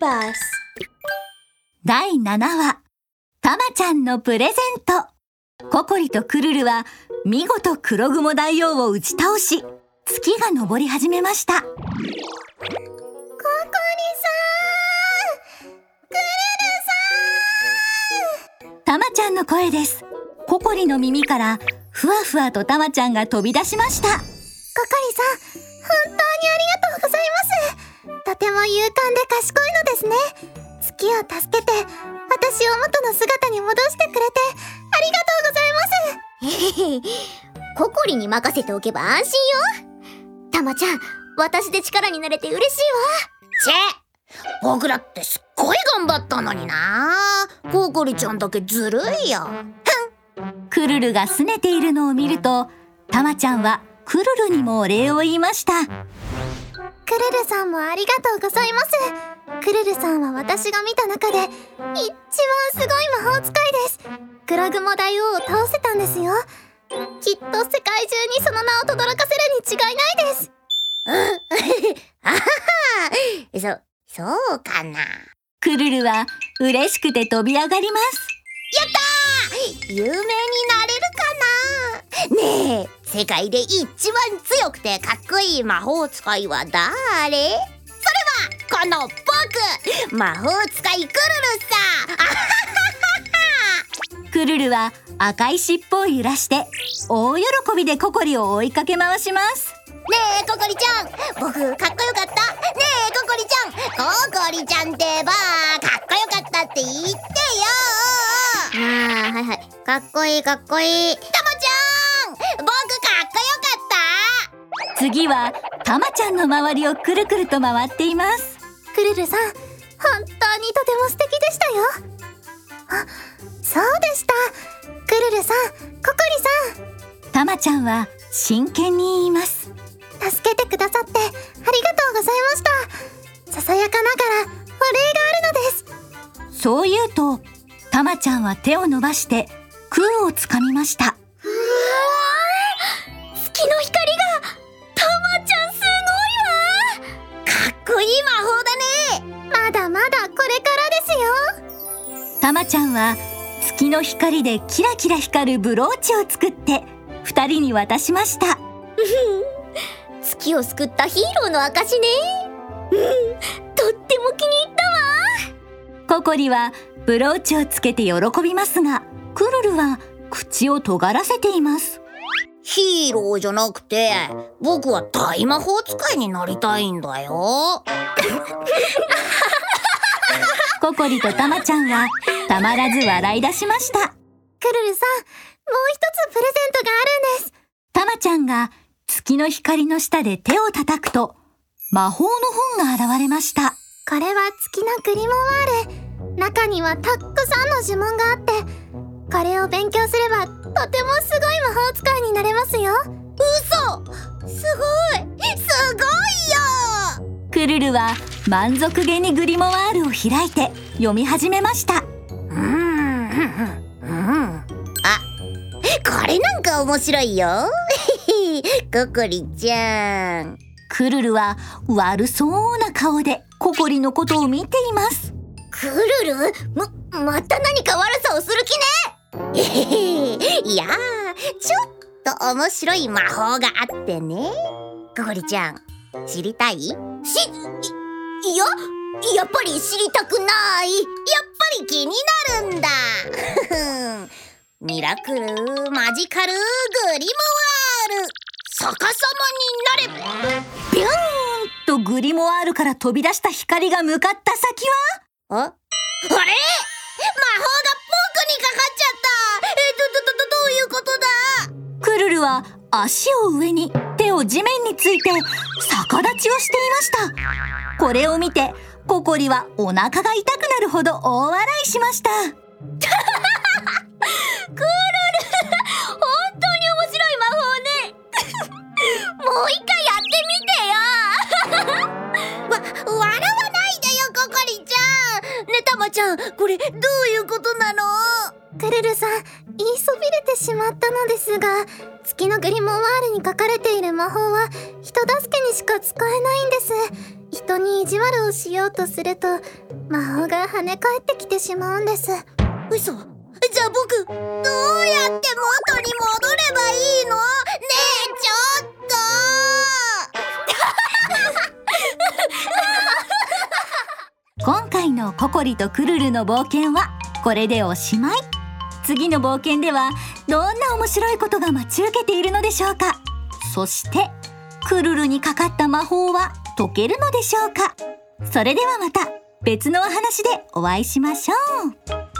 バス第7話、たまちゃんのプレゼント。ココリとクルルは見事黒雲大王を打ち倒し、月が昇り始めました。ココリさんクルルさんたまちゃんの声です。ココリの耳からふわふわとたまちゃんが飛び出しました。ココリさん、本当にありがとうございます。とても勇敢で賢いのですね。月を助けて、私を元の姿に戻してくれて、ありがとうございます。ココリに任せておけば安心よたまちゃん私で力になれて嬉しいチェ僕だってすっごい頑張ったのになココリちゃんだけずるいよクルルが拗ねているのを見ると、たまちゃんはクルルにもお礼を言いました。クルルさんもありがとうございます。クルルさんは私が見た中で、一番すごい魔法使いです。黒雲大王を倒せたんですよ。きっと世界中にその名を轟かせるに違いないです。あははそそうかなクルルは嬉しくて飛び上がります。った有名になれるかなねえ世界で一番強くてかっこいい魔法使いは誰?それはこの僕魔法使いクルルさクルルは赤い尻尾を揺らして大喜びでココリを追いかけ回します。ねえココリちゃん。僕かっこよかった。ねえココリちゃん。ココリちゃんってばかっこいいかっこいいたまちゃん僕かっこよかった次はたまちゃんの周りをくるくると回っています。クルルさん、本当にとても素敵でしたよ。あ、そうでした。クルルさん、ココリさん。たまちゃんは真剣に言います。助けてくださってありがとうございましたささやかながらお礼があるのですそう言うと、たまちゃんは手を伸ばして空をつかみました。月の光がたまちゃんすかっこいい魔法だね。まだまだこれからですよ。たまちゃんは月の光でキラキラ光るブローチを作って二人に渡しました。ごいわ月を救ったヒーローの証ね。う んとっても気に入ったわ。ココリはブローチをつけて喜びますが、クルルは口を尖らせています。ヒーローじゃなくて僕は大魔法使いになりたいんだよココリとたまちゃんはたまらず笑い出しました。クルルさんもう一つプレゼントがあるんですたまちゃんが月の光の下で手を叩くと魔法の本が現れました。これは月のグリモワール中にはたくさんの呪文があってこれを勉強すればとてもすごい魔法使いになれますよ。嘘！すごい！すごいよ！クルルは満足げにグリモワールを開いて読み始めました。うんうんうん。あこれなんか面白いよ。ココリちゃん。クルルは悪そうな顔でココリのことを見ています。クルル？ままた何か悪さをする気ねちょっと面白い魔法があってね。ココリちゃん知りたい？しいいややっぱり知りたくない。やっぱり気になるんだ。ミラクルマジカルグリモワール。逆さまになれ。ビューンとグリモワールから飛び出した光が向かった先は？ああれ？魔法がクルルは足を上に手を地面について逆立ちをしていました。これを見てココリはお腹が痛くなるほど大笑いしました。本当に面白い魔法ね。もう一回やってみてよ。わ笑わないでよココリちゃん。ねたまちゃんこれどういうことなの？クルルさん言いそびれてしまったのですが月のグリモワールに書かれている魔法は人助けにしか使えないんです。人に意地悪をしようとすると魔法が跳ね返ってきてしまうんです。嘘。じゃあ僕どうやって元に戻ればいいの？ねえちょっと。今回のココリとクルルの冒険はこれでおしまい次の冒険ではどんな面白いことが待ち受けているのでしょうか？そしてクルルにかかった魔法は解けるのでしょうか？それではまた別のお話でお会いしましょう。